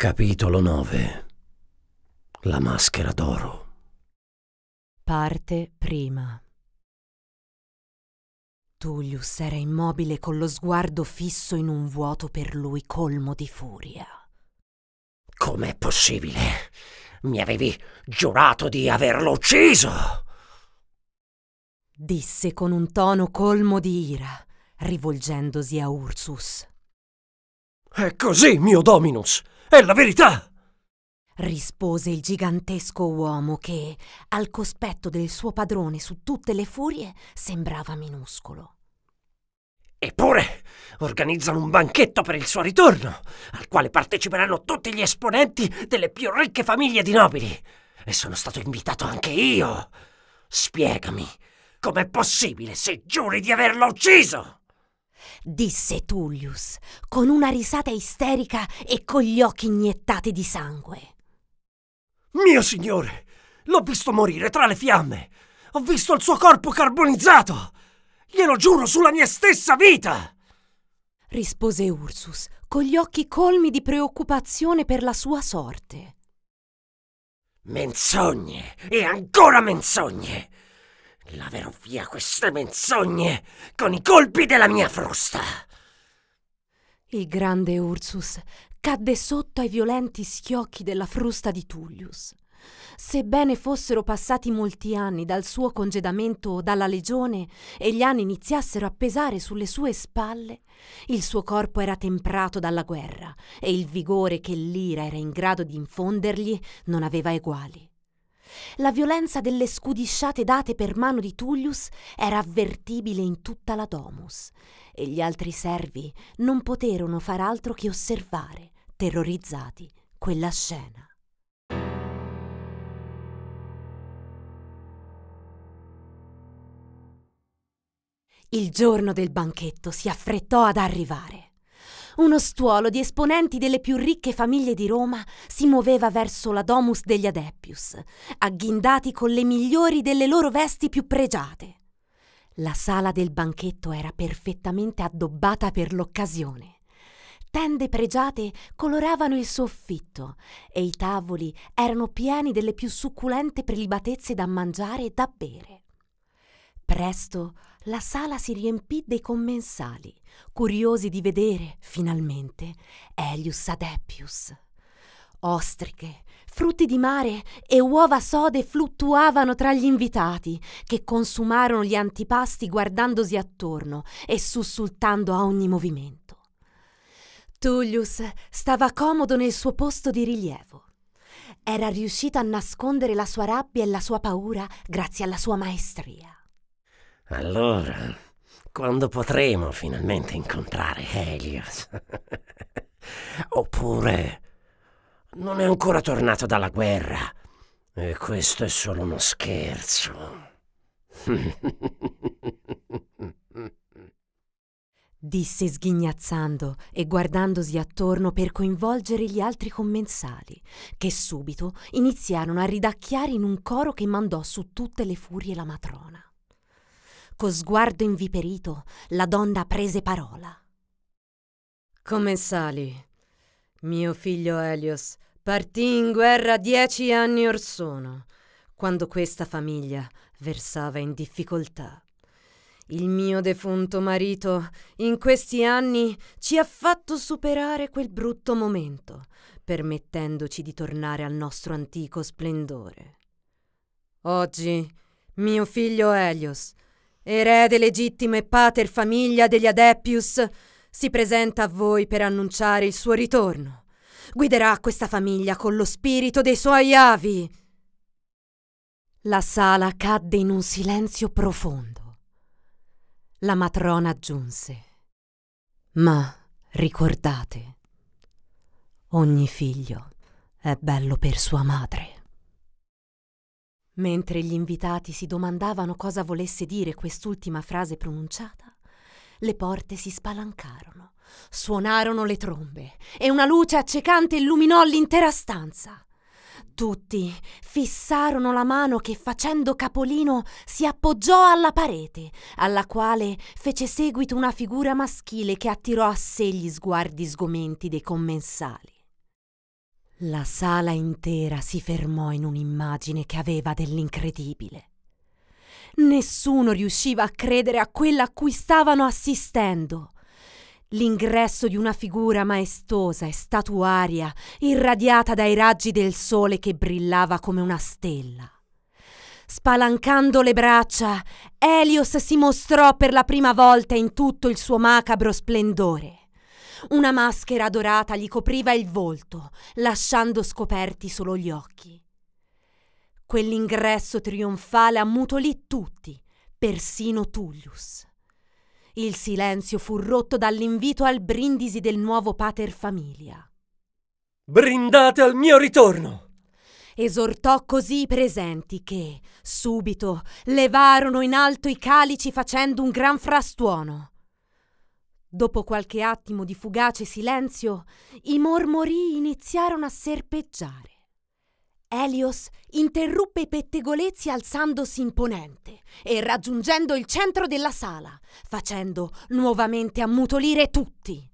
Capitolo 9 La maschera d'oro Parte prima. Tullius era immobile con lo sguardo fisso in un vuoto per lui colmo di furia. Com'è possibile? Mi avevi giurato di averlo ucciso! Disse con un tono colmo di ira, rivolgendosi a Ursus. È così, mio Dominus! È la verità! rispose il gigantesco uomo che, al cospetto del suo padrone su tutte le furie, sembrava minuscolo. Eppure organizzano un banchetto per il suo ritorno, al quale parteciperanno tutti gli esponenti delle più ricche famiglie di nobili. E sono stato invitato anche io. Spiegami, com'è possibile se giuri di averlo ucciso? Disse Tullius, con una risata isterica e con gli occhi iniettati di sangue. Mio signore, l'ho visto morire tra le fiamme. Ho visto il suo corpo carbonizzato. Glielo giuro sulla mia stessa vita. rispose Ursus, con gli occhi colmi di preoccupazione per la sua sorte. Menzogne e ancora menzogne. Laverò via queste menzogne con i colpi della mia frusta. Il grande Ursus cadde sotto ai violenti schiocchi della frusta di Tullius. Sebbene fossero passati molti anni dal suo congedamento dalla legione e gli anni iniziassero a pesare sulle sue spalle, il suo corpo era temprato dalla guerra e il vigore che l'ira era in grado di infondergli non aveva eguali. La violenza delle scudisciate date per mano di Tullius era avvertibile in tutta la domus e gli altri servi non poterono far altro che osservare, terrorizzati, quella scena. Il giorno del banchetto si affrettò ad arrivare. Uno stuolo di esponenti delle più ricche famiglie di Roma si muoveva verso la domus degli Adeppius, agghindati con le migliori delle loro vesti più pregiate. La sala del banchetto era perfettamente addobbata per l'occasione. Tende pregiate coloravano il soffitto e i tavoli erano pieni delle più succulente prelibatezze da mangiare e da bere. Presto la sala si riempì dei commensali, curiosi di vedere, finalmente, Elius Adeppius. Ostriche, frutti di mare e uova sode fluttuavano tra gli invitati, che consumarono gli antipasti guardandosi attorno e sussultando a ogni movimento. Tullius stava comodo nel suo posto di rilievo. Era riuscito a nascondere la sua rabbia e la sua paura grazie alla sua maestria. Allora, quando potremo finalmente incontrare Helios? Oppure non è ancora tornato dalla guerra e questo è solo uno scherzo. disse sghignazzando e guardandosi attorno per coinvolgere gli altri commensali, che subito iniziarono a ridacchiare in un coro che mandò su tutte le furie la matrona. Co sguardo inviperito, la donna prese parola. Commensali, mio figlio Elios partì in guerra dieci anni or sono, quando questa famiglia versava in difficoltà. Il mio defunto marito in questi anni ci ha fatto superare quel brutto momento, permettendoci di tornare al nostro antico splendore. Oggi mio figlio Elios, erede legittimo e pater famiglia degli Adeppius, si presenta a voi per annunciare il suo ritorno. Guiderà questa famiglia con lo spirito dei suoi avi. La sala cadde in un silenzio profondo. La matrona aggiunse. Ma ricordate, ogni figlio è bello per sua madre. Mentre gli invitati si domandavano cosa volesse dire quest'ultima frase pronunciata, le porte si spalancarono, suonarono le trombe e una luce accecante illuminò l'intera stanza. Tutti fissarono la mano che facendo capolino si appoggiò alla parete, alla quale fece seguito una figura maschile che attirò a sé gli sguardi sgomenti dei commensali. La sala intera si fermò in un'immagine che aveva dell'incredibile. Nessuno riusciva a credere a quella a cui stavano assistendo. L'ingresso di una figura maestosa e statuaria, irradiata dai raggi del sole che brillava come una stella. Spalancando le braccia, Elios si mostrò per la prima volta in tutto il suo macabro splendore. Una maschera dorata gli copriva il volto, lasciando scoperti solo gli occhi. Quell'ingresso trionfale ammutolì tutti, persino Tullius. Il silenzio fu rotto dall'invito al brindisi del nuovo pater famiglia. Brindate al mio ritorno! Esortò così i presenti che, subito, levarono in alto i calici facendo un gran frastuono. Dopo qualche attimo di fugace silenzio, i mormorii iniziarono a serpeggiare. Elios interruppe i pettegolezzi alzandosi imponente e raggiungendo il centro della sala, facendo nuovamente ammutolire tutti.